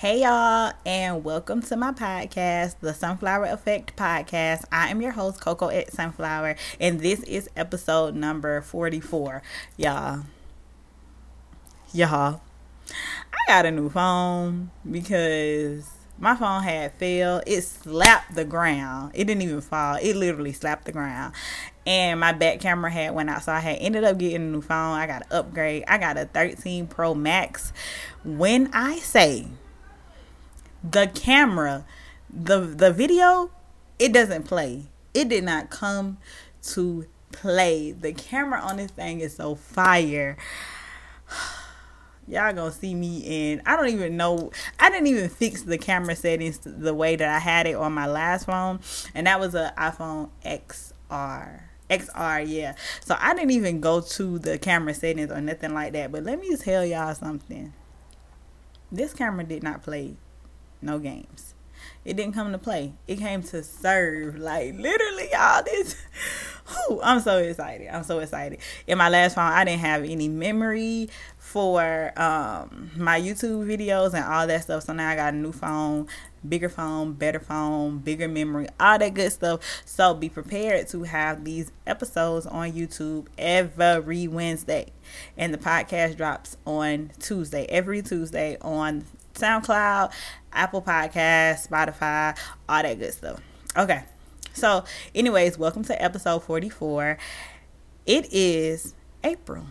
Hey, y'all, and welcome to my podcast, the Sunflower Effect Podcast. I am your host, Coco at Sunflower, and this is episode number 44. Y'all, y'all, I got a new phone because my phone had fell. It slapped the ground. It didn't even fall. It literally slapped the ground. And my back camera had went out. So I had ended up getting a new phone. I got an upgrade. I got a 13 Pro Max. When I say the camera, the the video, it doesn't play. It did not come to play. The camera on this thing is so fire. Y'all gonna see me in I don't even know I didn't even fix the camera settings the way that I had it on my last phone and that was a iPhone XR. XR, yeah. So I didn't even go to the camera settings or nothing like that. But let me tell y'all something. This camera did not play no games. It didn't come to play. It came to serve. Like literally, y'all. This. Whew, I'm so excited. I'm so excited. In my last phone, I didn't have any memory for um, my YouTube videos and all that stuff. So now I got a new phone, bigger phone, better phone, bigger memory, all that good stuff. So be prepared to have these episodes on YouTube every Wednesday. And the podcast drops on Tuesday, every Tuesday on SoundCloud, Apple Podcast, Spotify, all that good stuff. Okay. So, anyways, welcome to episode 44. It is April.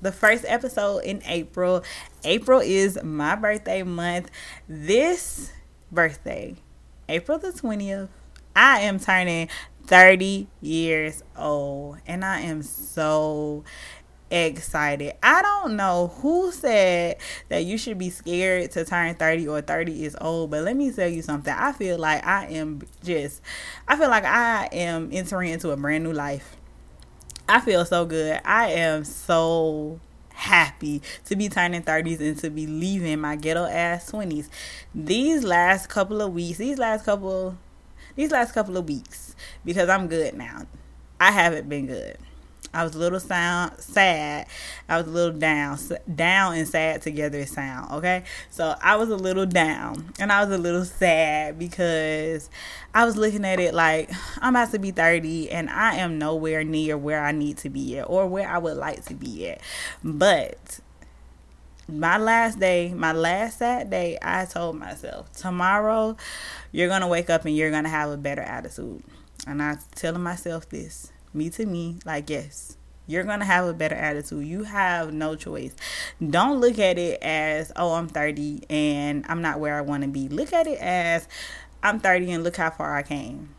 The first episode in April. April is my birthday month. This birthday, April the 20th, I am turning 30 years old. And I am so excited. I don't know who said that you should be scared to turn 30 or 30 is old, but let me tell you something. I feel like I am just, I feel like I am entering into a brand new life. I feel so good. I am so happy to be turning 30s and to be leaving my ghetto ass 20s. These last couple of weeks, these last couple, these last couple of weeks, because I'm good now. I haven't been good. I was a little sound sad. I was a little down. Down and sad together sound, okay? So I was a little down and I was a little sad because I was looking at it like I'm about to be 30 and I am nowhere near where I need to be at or where I would like to be at. But my last day, my last sad day, I told myself, tomorrow you're going to wake up and you're going to have a better attitude. And I'm telling myself this me to me, like, yes, you're going to have a better attitude. You have no choice. Don't look at it as, oh, I'm 30 and I'm not where I want to be. Look at it as, I'm 30 and look how far I came.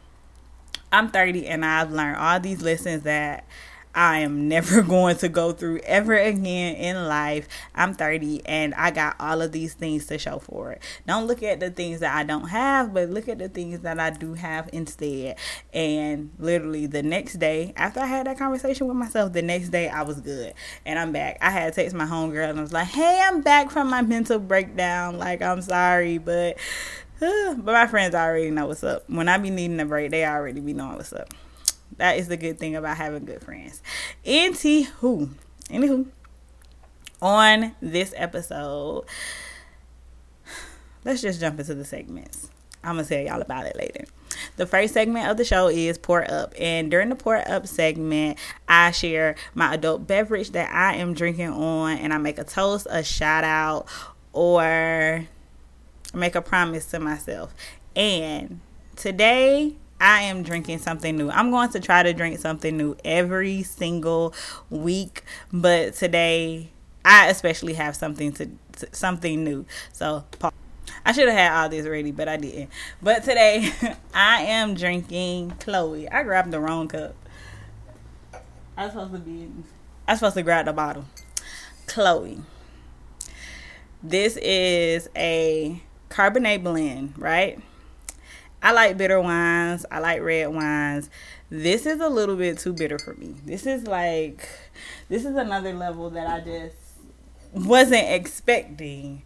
I'm 30 and I've learned all these lessons that I am never going to go through ever again in life. I'm 30 and I got all of these things to show for it. Don't look at the things that I don't have, but look at the things that I do have instead. And literally the next day, after I had that conversation with myself, the next day I was good and I'm back. I had to text my homegirl and I was like, hey, I'm back from my mental breakdown. Like, I'm sorry, but. But my friends already know what's up. When I be needing a break, they already be knowing what's up. That is the good thing about having good friends. Anywho, anywho, on this episode, let's just jump into the segments. I'm gonna tell y'all about it later. The first segment of the show is pour up, and during the pour up segment, I share my adult beverage that I am drinking on, and I make a toast, a shout out, or make a promise to myself. And today I am drinking something new. I'm going to try to drink something new every single week, but today I especially have something to, to something new. So I should have had all this ready, but I didn't. But today I am drinking Chloe. I grabbed the wrong cup. I was supposed to be I was supposed to grab the bottle. Chloe. This is a Cabernet blend, right? I like bitter wines. I like red wines. This is a little bit too bitter for me. This is like, this is another level that I just wasn't expecting.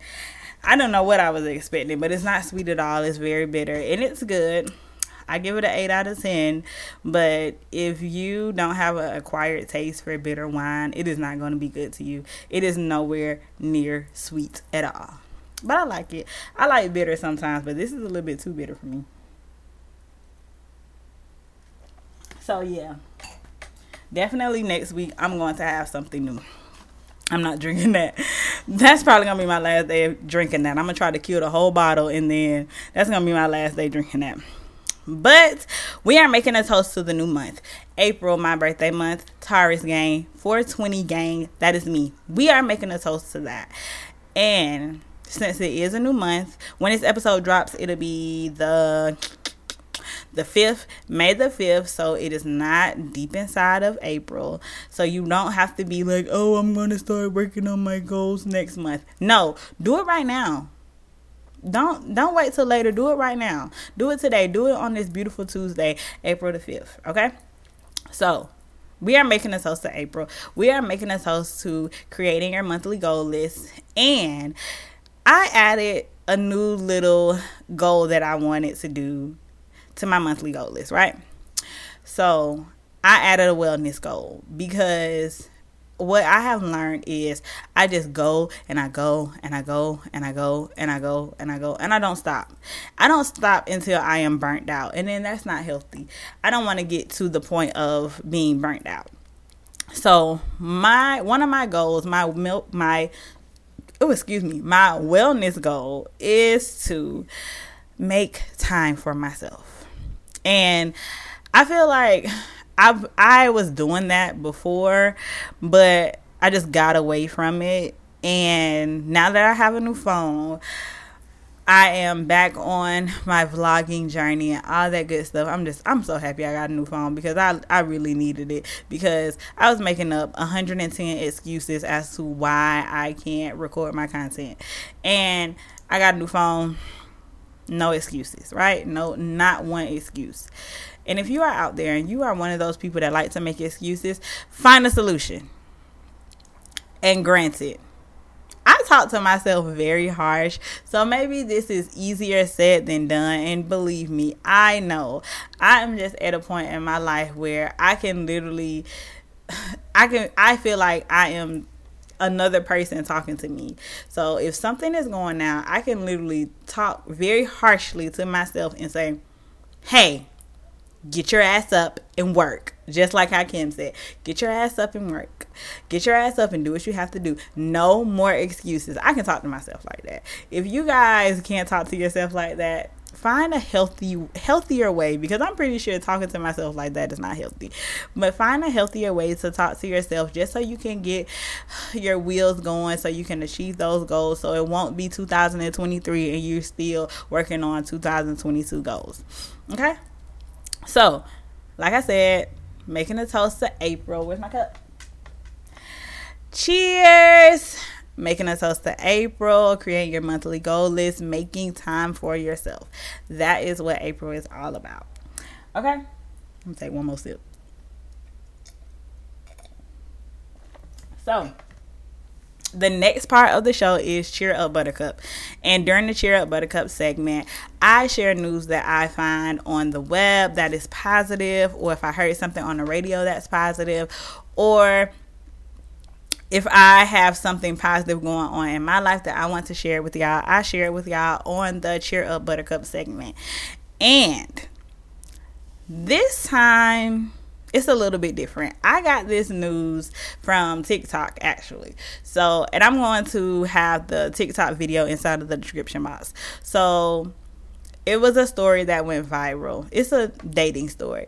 I don't know what I was expecting, but it's not sweet at all. It's very bitter and it's good. I give it an 8 out of 10. But if you don't have an acquired taste for bitter wine, it is not going to be good to you. It is nowhere near sweet at all. But I like it. I like bitter sometimes, but this is a little bit too bitter for me. So yeah. Definitely next week I'm going to have something new. I'm not drinking that. That's probably gonna be my last day of drinking that. I'm gonna try to kill the whole bottle and then that's gonna be my last day drinking that. But we are making a toast to the new month. April, my birthday month, Taurus gang, 420 gang, that is me. We are making a toast to that. And since it is a new month, when this episode drops, it'll be the the 5th, May the 5th, so it is not deep inside of April. So you don't have to be like, "Oh, I'm going to start working on my goals next month." No, do it right now. Don't don't wait till later. Do it right now. Do it today. Do it on this beautiful Tuesday, April the 5th, okay? So, we are making a toast to April. We are making a toast to creating your monthly goal list. And I added a new little goal that I wanted to do to my monthly goal list, right? So I added a wellness goal because what I have learned is I just go and I go and I go and I go and I go and I go and I don't stop. I don't stop until I am burnt out. And then that's not healthy. I don't want to get to the point of being burnt out. So, my one of my goals, my milk my oh, excuse me, my wellness goal is to make time for myself. And I feel like I I was doing that before, but I just got away from it. And now that I have a new phone, I am back on my vlogging journey and all that good stuff. I'm just I'm so happy I got a new phone because I I really needed it because I was making up 110 excuses as to why I can't record my content. And I got a new phone no excuses, right? No, not one excuse. And if you are out there and you are one of those people that like to make excuses, find a solution. And granted, I talk to myself very harsh, so maybe this is easier said than done. And believe me, I know I'm just at a point in my life where I can literally, I can, I feel like I am another person talking to me. So if something is going on, I can literally talk very harshly to myself and say, hey, get your ass up and work. Just like how Kim said, get your ass up and work. Get your ass up and do what you have to do. No more excuses. I can talk to myself like that. If you guys can't talk to yourself like that, find a healthy healthier way because I'm pretty sure talking to myself like that is not healthy. But find a healthier way to talk to yourself just so you can get your wheels going so you can achieve those goals so it won't be 2023 and you're still working on 2022 goals. Okay? So, like I said, making a toast to April. Where's my cup? Cheers! Making a toast to April, creating your monthly goal list, making time for yourself. That is what April is all about. Okay, let me take one more sip. So, the next part of the show is Cheer Up Buttercup. And during the Cheer Up Buttercup segment, I share news that I find on the web that is positive, or if I heard something on the radio that's positive, or if I have something positive going on in my life that I want to share with y'all, I share it with y'all on the Cheer Up Buttercup segment. And this time, it's a little bit different. I got this news from TikTok actually. So, and I'm going to have the TikTok video inside of the description box. So, it was a story that went viral. It's a dating story.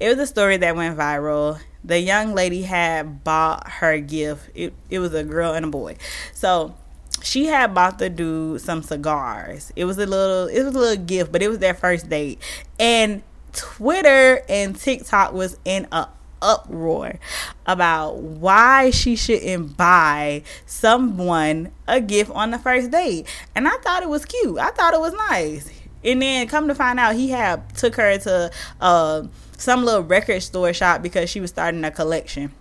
It was a story that went viral the young lady had bought her gift. It, it was a girl and a boy. So she had bought the dude some cigars. It was a little it was a little gift, but it was their first date. And Twitter and TikTok was in a uproar about why she shouldn't buy someone a gift on the first date. And I thought it was cute. I thought it was nice. And then come to find out he had took her to uh some little record store shop because she was starting a collection.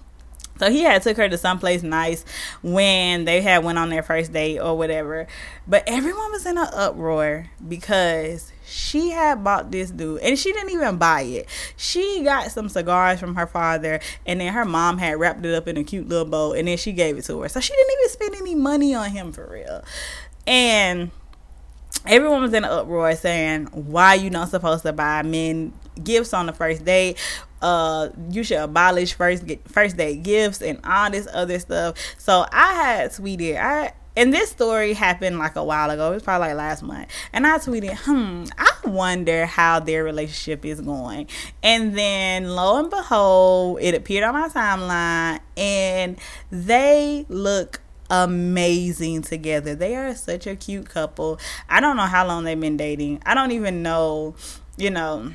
So he had took her to someplace nice when they had went on their first date or whatever. But everyone was in an uproar because she had bought this dude and she didn't even buy it. She got some cigars from her father and then her mom had wrapped it up in a cute little bow and then she gave it to her. So she didn't even spend any money on him for real. And everyone was in an uproar saying why you not supposed to buy men gifts on the first date uh you should abolish first first date gifts and all this other stuff so i had tweeted i and this story happened like a while ago. It was probably like last month. And I tweeted, hmm, I wonder how their relationship is going. And then lo and behold, it appeared on my timeline and they look amazing together. They are such a cute couple. I don't know how long they've been dating. I don't even know, you know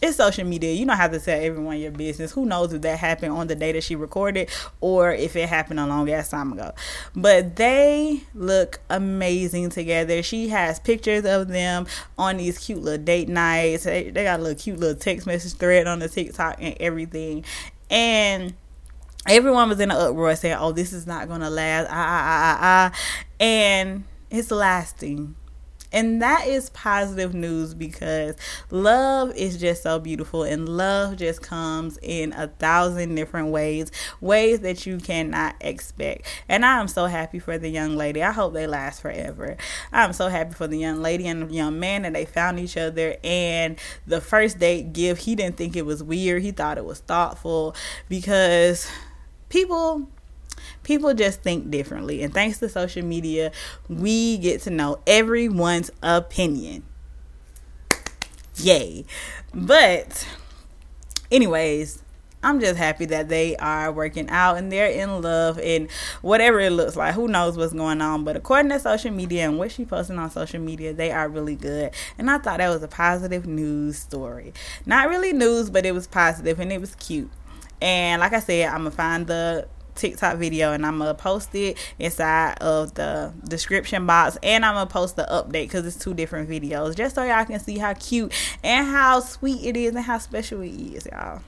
it's social media. You don't have to tell everyone your business. Who knows if that happened on the day that she recorded or if it happened a long ass time ago. But they look amazing together. She has pictures of them on these cute little date nights. They, they got a little cute little text message thread on the TikTok and everything. And everyone was in an uproar saying, "Oh, this is not gonna last." Ah ah ah ah ah, and it's lasting. And that is positive news because love is just so beautiful and love just comes in a thousand different ways, ways that you cannot expect. And I am so happy for the young lady. I hope they last forever. I'm so happy for the young lady and the young man that they found each other and the first date gift, he didn't think it was weird. He thought it was thoughtful because people people just think differently. And thanks to social media, we get to know everyone's opinion. Yay. But, anyways, I'm just happy that they are working out and they're in love and whatever it looks like. Who knows what's going on? But according to social media and what she posting on social media, they are really good. And I thought that was a positive news story. Not really news, but it was positive and it was cute. And like I said, I'm gonna find the TikTok video and I'm gonna post it inside of the description box and I'm gonna post the update because it's two different videos just so y'all can see how cute and how sweet it is and how special it is, y'all.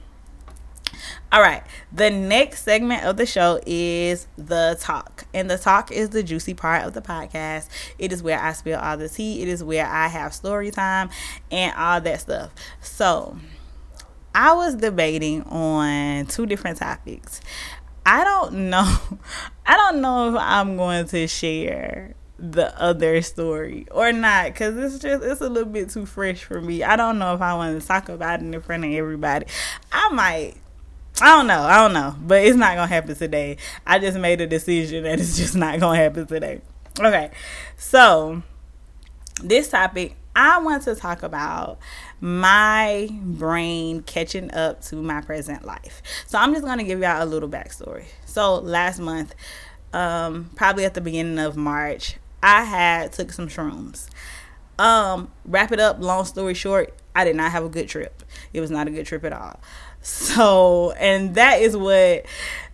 All right, the next segment of the show is the talk, and the talk is the juicy part of the podcast. It is where I spill all the tea, it is where I have story time and all that stuff. So, I was debating on two different topics. I don't know. I don't know if I'm going to share the other story or not because it's just it's a little bit too fresh for me. I don't know if I want to talk about it in front of everybody. I might. I don't know. I don't know. But it's not gonna happen today. I just made a decision that it's just not gonna happen today. Okay. So this topic I want to talk about my brain catching up to my present life. So I'm just gonna give y'all a little backstory. So last month, um, probably at the beginning of March, I had took some shrooms. Um, wrap it up, long story short, I did not have a good trip. It was not a good trip at all. So, and that is what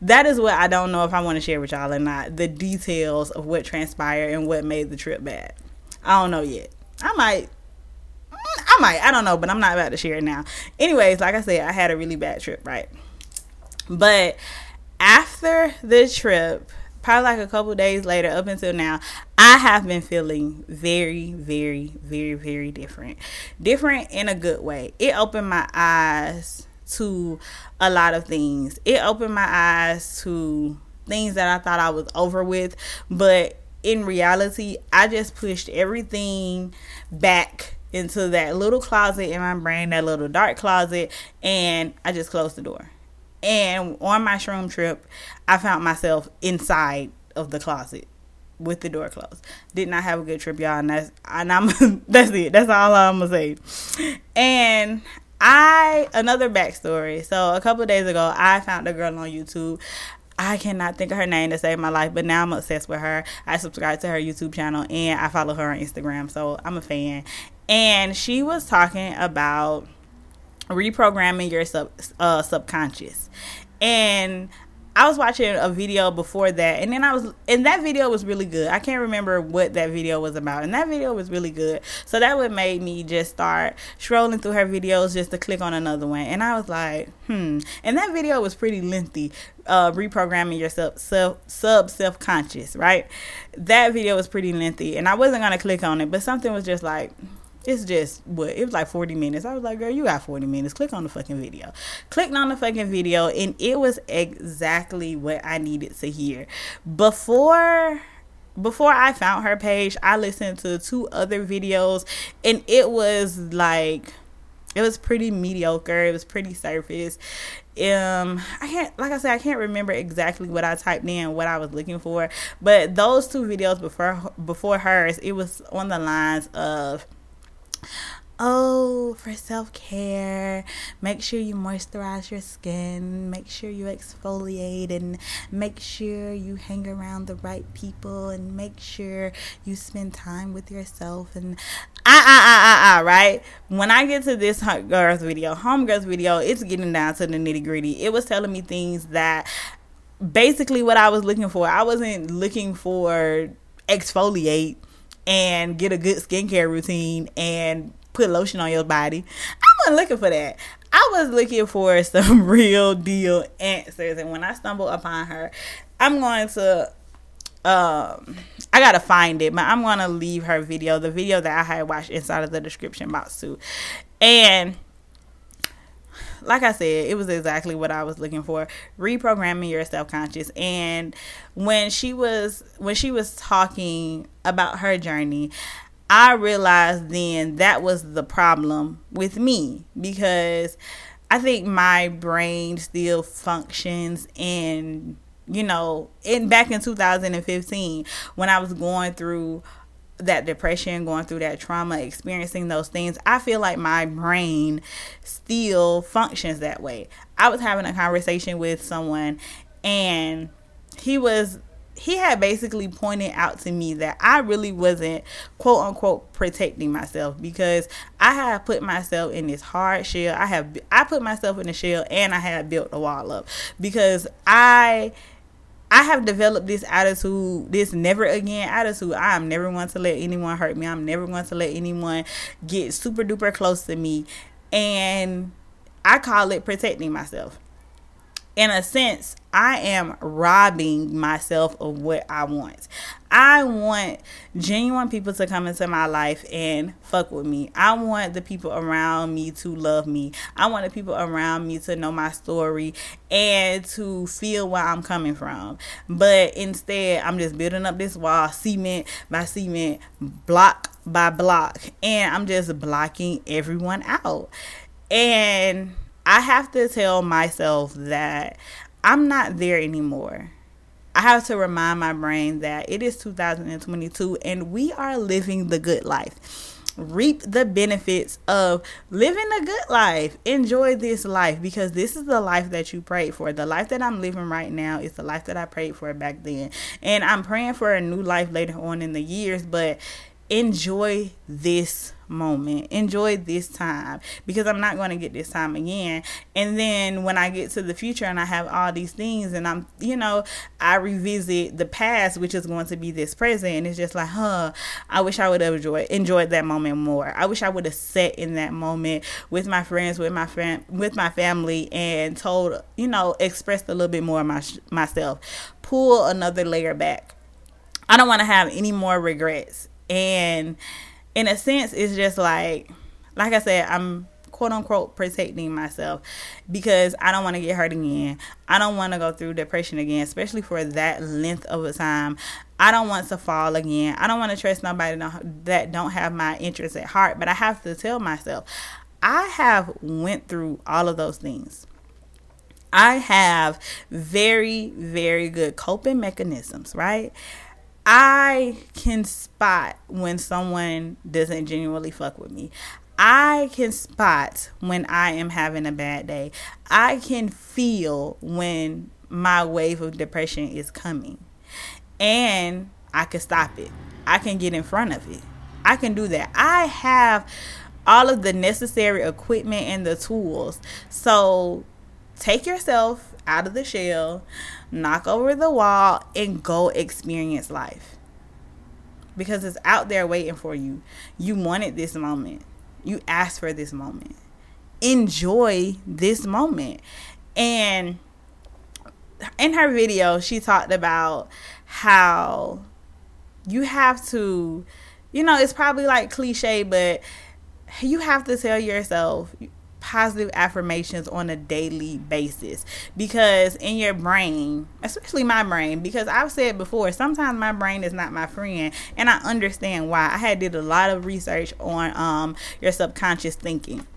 that is what I don't know if I want to share with y'all or not. The details of what transpired and what made the trip bad. I don't know yet. I might mm, I might, I don't know, but I'm not about to share it now. Anyways, like I said, I had a really bad trip, right? But after the trip, probably like a couple days later, up until now, I have been feeling very, very, very, very different. Different in a good way. It opened my eyes to a lot of things. It opened my eyes to things that I thought I was over with, but in reality, I just pushed everything back into that little closet in my brain, that little dark closet, and I just closed the door. And on my shroom trip, I found myself inside of the closet with the door closed. Did not have a good trip, y'all, and that's and I'm that's it. That's all I'm gonna say. And I another backstory. So a couple days ago, I found a girl on YouTube. I cannot think of her name to save my life, but now I'm obsessed with her. I subscribe to her YouTube channel and I follow her on Instagram, so I'm a fan and she was talking about reprogramming your sub uh, subconscious and I was watching a video before that, and then I was, and that video was really good. I can't remember what that video was about, and that video was really good. So that would make me just start scrolling through her videos just to click on another one, and I was like, hmm. And that video was pretty lengthy, uh, reprogramming yourself sub sub self conscious, right? That video was pretty lengthy, and I wasn't gonna click on it, but something was just like, it's just what it was like 40 minutes. I was like, girl, you got 40 minutes. Click on the fucking video. Clicked on the fucking video, and it was exactly what I needed to hear. Before before I found her page, I listened to two other videos and it was like it was pretty mediocre. It was pretty surface. Um, I can't, like I said, I can't remember exactly what I typed in, what I was looking for. But those two videos before before hers, it was on the lines of oh, for self care, make sure you moisturize your skin, make sure you exfoliate, and make sure you hang around the right people, and make sure you spend time with yourself. And ah, ah, ah, ah, ah, right? When I get to this girls video, homegirls video, it's getting down to the nitty gritty. It was telling me things that basically what I was looking for. I wasn't looking for exfoliate and get a good skincare routine and put lotion on your body. I wasn't looking for that. I was looking for some real deal answers. And when I stumbled upon her, I'm going to um I gotta find it, but I'm gonna leave her video, the video that I had watched inside of the description box too. And like I said, it was exactly what I was looking for. Reprogramming your self conscious. And when she was when she was talking about her journey, I realized then that was the problem with me because I think my brain still functions in you know in back in 2015 when I was going through that depression, going through that trauma, experiencing those things, I feel like my brain still functions that way. I was having a conversation with someone and he was he had basically pointed out to me that I really wasn't quote unquote protecting myself because I have put myself in this hard shell. I have I put myself in a shell and I had built a wall up because I I have developed this attitude, this never again attitude. I am never going to let anyone hurt me. I'm never going to let anyone get super duper close to me. And I call it protecting myself in a sense, I am robbing myself of what I want. I want genuine people to come into my life and fuck with me. I want the people around me to love me. I want the people around me to know my story and to feel where I'm coming from. But instead, I'm just building up this wall, cement by cement, block by block, and I'm just blocking everyone out. And I have to tell myself that I'm not there anymore. I have to remind my brain that it is 2022 and we are living the good life. Reap the benefits of living a good life. Enjoy this life because this is the life that you prayed for. The life that I'm living right now is the life that I prayed for back then. And I'm praying for a new life later on in the years, but enjoy this moment. Enjoy this time because I'm not going to get this time again. And then when I get to the future and I have all these things and I'm, you know, I revisit the past, which is going to be this present. And it's just like, huh, I wish I would have enjoyed, enjoyed that moment more. I wish I would have sat in that moment with my friends, with my friend, with my family and told, you know, expressed a little bit more of my, myself. Pull another layer back. I don't want to have any more regrets. And in a sense, it's just like, like I said, I'm quote unquote protecting myself because I don't want to get hurt again. I don't want to go through depression again, especially for that length of a time. I don't want to fall again. I don't want to trust nobody that don't have my interests at heart, but I have to tell myself I have went through all of those things. I have very very good coping mechanisms, right? I can spot when someone doesn't genuinely fuck with me. I can spot when I am having a bad day. I can feel when my wave of depression is coming. And I can stop it. I can get in front of it. I can do that. I have all of the necessary equipment and the tools. So take yourself out of the shell knock over the wall, and go experience life. Because it's out there waiting for you. You wanted this moment, you asked for this moment. Enjoy this moment. And in her video, she talked about how you have to, you know, it's probably like cliche, but you have to tell yourself positive affirmations on a daily basis. Because in your brain, especially my brain, because I've said before, sometimes my brain is not my friend, and I understand why. I had did a lot of research on um, your subconscious thinking,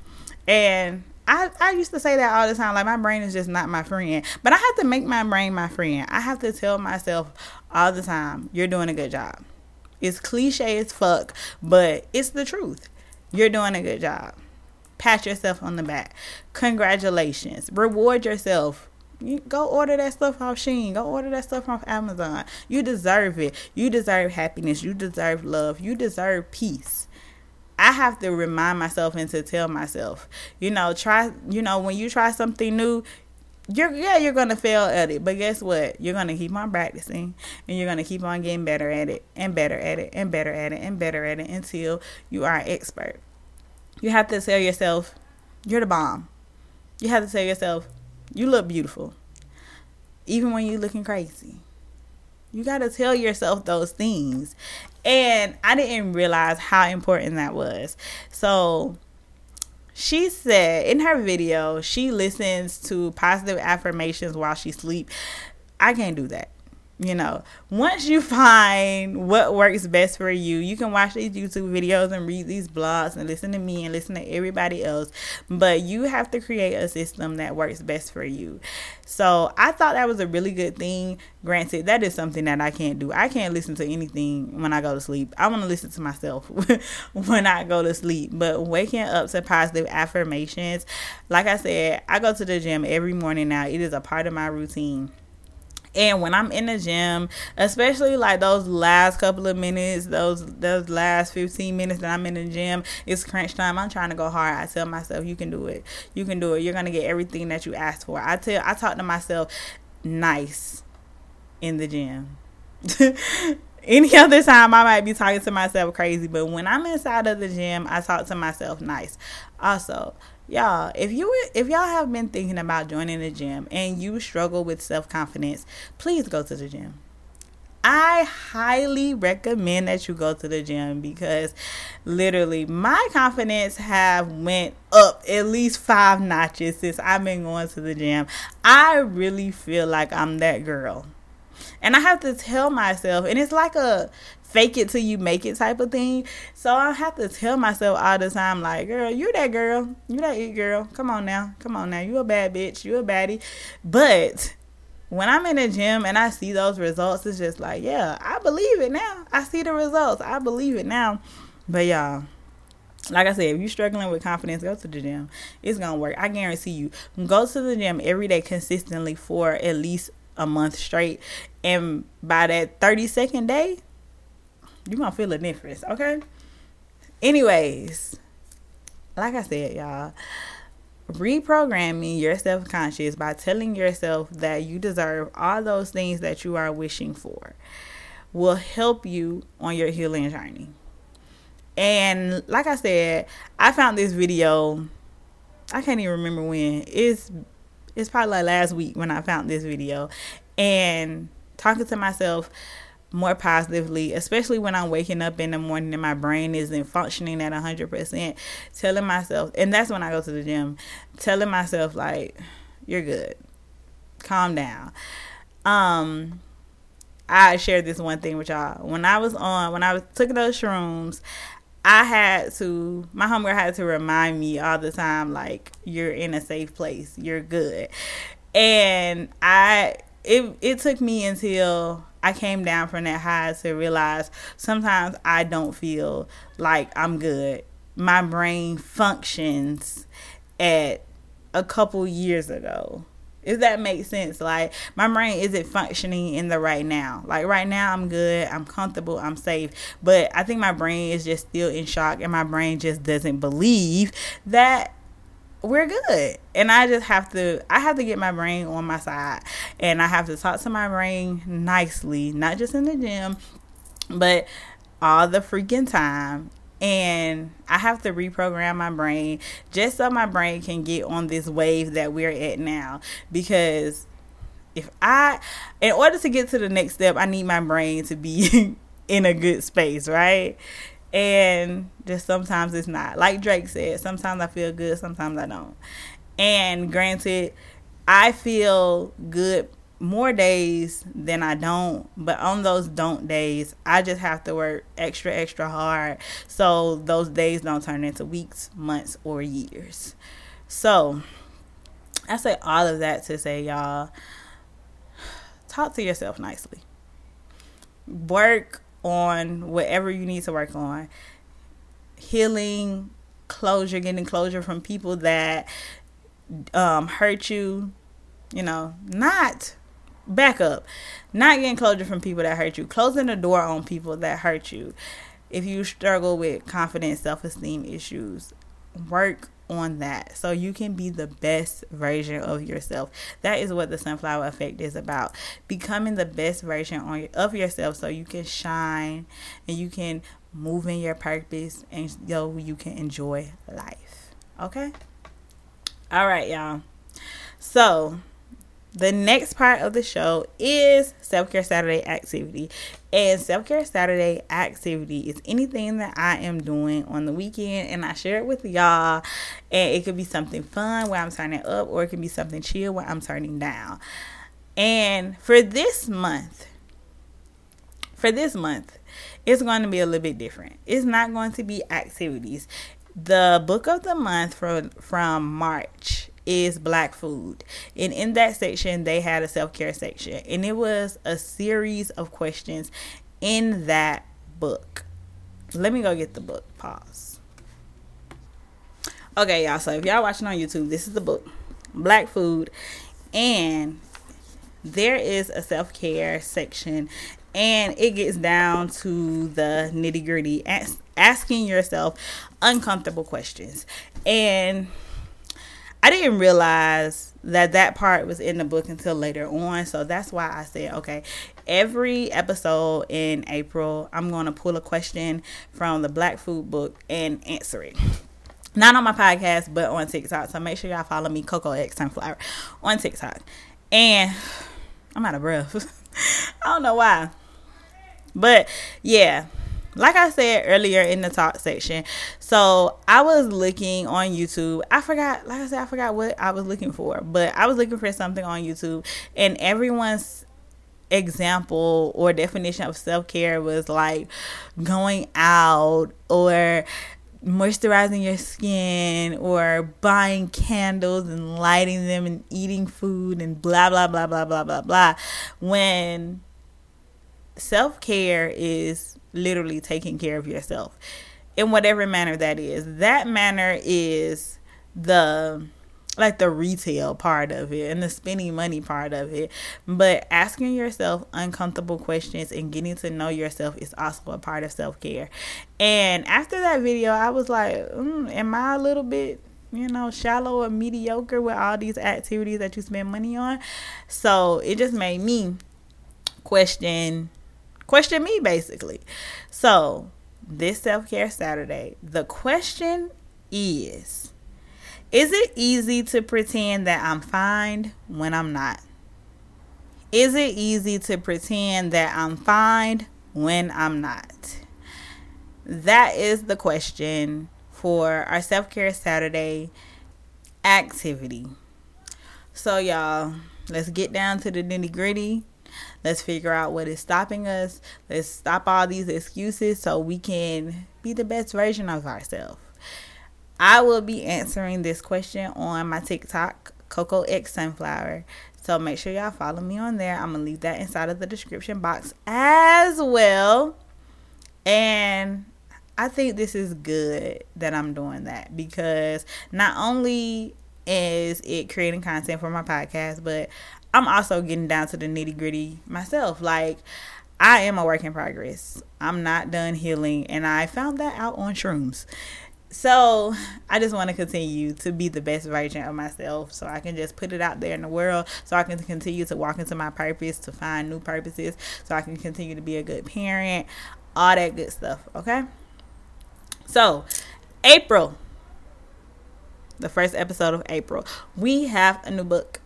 and I, I used to say that all the time like my brain is just not my friend. But i have to make my brain my friend. I have to tell myself all the time you're doing a good job. It's cliche as fuck but it's the truth. You're doing a good job pat yourself on the back. Congratulations. Reward yourself. You go order that stuff off Shein. Go order that stuff off Amazon. You deserve it. You deserve happiness. You deserve love. You deserve peace. I have to remind myself and to tell myself, you know, try, you know, when you try something new, you're yeah, you're gonna fail at it, but guess what? You're gonna keep on practicing, and you're gonna keep on getting better at it, and better at it, and better at it, and better at it until you are an expert. You have to tell yourself, you're the bomb. You have to tell yourself, you look beautiful. Even when you're looking crazy. You got to tell yourself those things. And I didn't realize how important that was. So she said in her video, she listens to positive affirmations while she sleep. I can't do that you know, once you find what works best for you, you can watch these YouTube videos and read these blogs and listen to me and listen to everybody else. But you have to create a system that works best for you. So I thought that was a really good thing. Granted, that is something that I can't do. I can't listen to anything when I go to sleep. I want to listen to myself when I go to sleep. But waking up to positive affirmations, like I said, I go to the gym every morning now. It is a part of my routine and when I'm in the gym, especially like those last couple of minutes, those those last 15 minutes that I'm in the gym, it's crunch time. I'm trying to go hard. I tell myself, you can do it. You can do it. You're gonna get everything that you asked for. I tell I talk to myself nice in the gym. Any other time I might be talking to myself crazy, but when I'm inside of the gym, I talk to myself nice. Also, y'all if you if y'all have been thinking about joining the gym and you struggle with self-confidence please go to the gym I highly recommend that you go to the gym because literally my confidence have went up at least five notches since I've been going to the gym. I really feel like I'm that girl. And I have to tell myself and it's like a fake it till you make it type of thing. So I have to tell myself all the time, like, girl, you that girl. You that it girl. Come on now. Come on now. You a bad bitch. You a baddie. But when I'm in the gym and I see those results, it's just like, yeah, I believe it now. I see the results. I believe it now. But y'all, like I said, if you're struggling with confidence, go to the gym. It's gonna work. I guarantee you. Go to the gym every day consistently for at least a month straight. And by that 30 second day, you're gonna feel a difference, okay? Anyways, like I said, y'all, reprogramming your self conscious by telling yourself that you deserve all those things that you are wishing for will help you on your healing journey. And like I said, I found this video. I can't even remember when. It's it's probably like last week when I found this video and talking to myself more positively, especially when I'm waking up in the morning and my brain isn't functioning at 100%. Telling myself, and that's when I go to the gym, telling myself, like, you're good. Calm down. Um, I shared this one thing with y'all. When I was on, when I was took those shrooms, I had to, my homegirl had to remind me all the time, like, you're in a safe place, you're good. And I, it, it took me until I came down from that high to realize sometimes I don't feel like I'm good. My brain functions at a couple years ago. If that makes sense, like my brain isn't functioning in the right now. Like right now, I'm good, I'm comfortable, I'm safe. But I think my brain is just still in shock, and my brain just doesn't believe that we're good. And i just have to i have to get my brain on my side. And i have to talk to my brain nicely not just in the gym but all the freaking time and I have to reprogram my brain just so my brain can get on this wave that we're at now. Because if I, in order to get to the next step, I need my brain to be in a good space, right? and just sometimes it's not. Like Drake said, sometimes I feel good, sometimes I don't. And granted, I feel good more days than I don't, but on those don't days, I just have to work extra, extra hard so those days don't turn into weeks, months, or years. So, I say all of that to say, y'all, talk to yourself nicely. Work on whatever you need to work on. Healing, closure, getting closure from people that um, hurt you. You know, not back up, not getting closure from people that hurt you, closing the door on people that hurt you. If you struggle with confidence, self esteem issues, work on that so you can be the best version of yourself. That is what the sunflower effect is about. Becoming the best version on of yourself so you can shine and you can move in your purpose and yo you can enjoy life. Okay? All right, y'all. So, the next part of the show is Self Care Saturday activity. And Self Care Saturday activity is anything that I am doing on the weekend and I share it with y'all. And it could be something fun where I'm turning up, or it can be something chill where I'm turning down. And for this month, for this month, it's going to be a little bit different. It's not going to be activities. The book of the month from from March is black food. And in that section, they had a self care section. And it was a series of questions in that book. Let me go get the book. Pause. Okay, y'all. So if y'all watching on YouTube, this is the book, Black Food. And there is a self care section. And it gets down to the nitty gritty, asking yourself uncomfortable questions. And I didn't realize that that part was in the book until later on. So that's why I said, okay, every episode in April, I'm going to pull a question from the Black Food book and answer it. Not on my podcast, but on TikTok. So make sure y'all follow me, Coco X Sunflower, on TikTok. And I'm out of breath. I don't know why. But yeah, like I said earlier in the talk section, so I was looking on YouTube. I forgot, like I said, I forgot what I was looking for, but I was looking for something on YouTube, and everyone's example or definition of self care was like going out or moisturizing your skin or buying candles and lighting them and eating food and blah blah blah blah blah blah blah when self care is literally taking care of yourself in whatever manner that is. That manner is the like the retail part of it and the spending money part of it. But asking yourself uncomfortable questions and getting to know yourself is also a part of self care. And after that video, I was like, mm, Am I a little bit, you know, shallow or mediocre with all these activities that you spend money on? So it just made me question question me basically. So, this self care Saturday, the question is Is it easy to pretend that I'm fine when I'm not? Is it easy to pretend that I'm fine when I'm not? That is the question for our self care Saturday activity. So, y'all, let's get down to the nitty gritty. Let's figure out what is stopping us. Let's stop all these excuses so we can be the best version of ourselves. I will be answering this question on my TikTok, Coco X Sunflower. So make sure y'all follow me on there. I'm gonna leave that inside of the description box as well. And I think this is good that I'm doing that because not only is it creating content for my podcast, but I'm also getting down to the nitty gritty myself. Like, I am a work in progress. I'm not done healing, and I found that out on shrooms. So, I just want to continue to be the best version of myself so I can just put it out there in the world so I can continue to walk into my purpose, to find new purposes, so I can continue to be a good parent, all that good stuff, okay? So, April, the first episode of April, we have a new book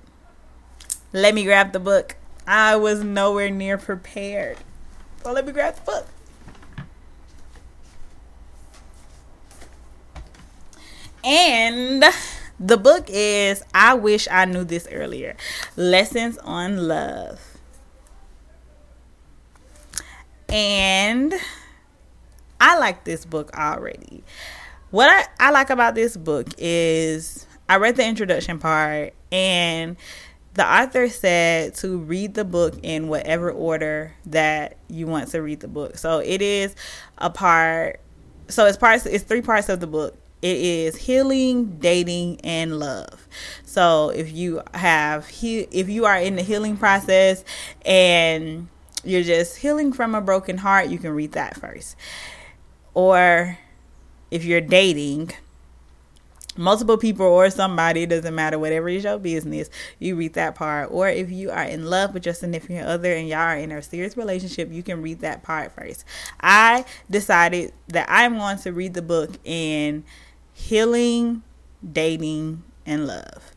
let me grab the book. I was nowhere near prepared. So let me grab the book. And the book is I Wish I Knew This Earlier Lessons on Love. And I like this book already. What I, I like about this book is I read the introduction part and the author said to read the book in whatever order that you want to read the book. So it is a part so it's parts it's three parts of the book. It is healing, dating, and love. So if you have he if you are in the healing process and you're just healing from a broken heart, you can read that first. Or if you're dating, multiple people or somebody, it doesn't matter, whatever is your business, you read that part. Or if you are in love with your significant other and y'all are in a serious relationship, you can read that part first. I decided that I'm going to read the book in healing, dating, and love.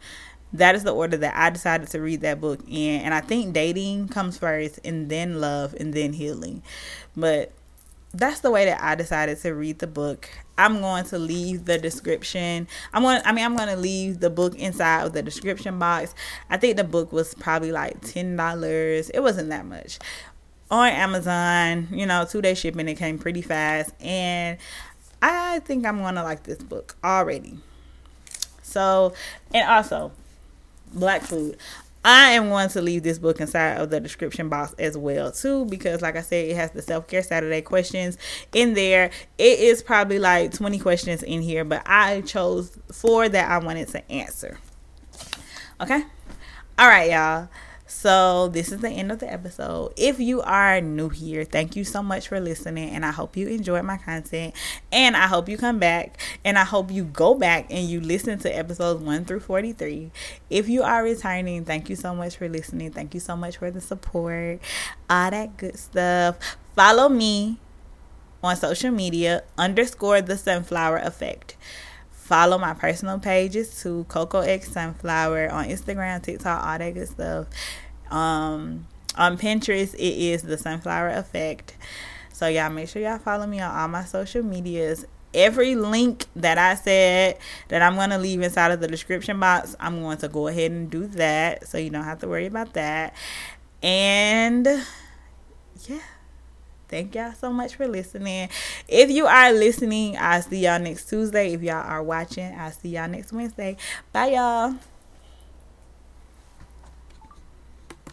That is the order that I decided to read that book in. And I think dating comes first and then love and then healing. But that's the way that I decided to read the book. I'm going to leave the description. I'm going to, I mean I'm going to leave the book inside of the description box. I think the book was probably like $10. It wasn't that much. On Amazon, you know, 2-day shipping it came pretty fast and I think I'm going to like this book already. So, and also black food. I am going to leave this book inside of the description box as well too because like I said it has the self-care Saturday questions in there. It is probably like 20 questions in here, but I chose four that I wanted to answer. Okay? All right, y'all. So, this is the end of the episode. If you are new here, thank you so much for listening. And I hope you enjoyed my content. And I hope you come back. And I hope you go back and you listen to episodes 1 through 43. If you are returning, thank you so much for listening. Thank you so much for the support. All that good stuff. Follow me on social media underscore the sunflower effect follow my personal pages to Coco X Sunflower on Instagram, TikTok, all that good stuff. Um, on Pinterest, it is the Sunflower Effect. So y'all make sure y'all follow me on all my social medias. Every link that I said that I'm going to leave inside of the description box, I'm going to go ahead and do that. So you don't have to worry about that. And yeah. Thank y'all so much for listening. If you are listening, I'll see y'all next Tuesday. If y'all are watching, I'll see y'all next Wednesday. Bye, y'all.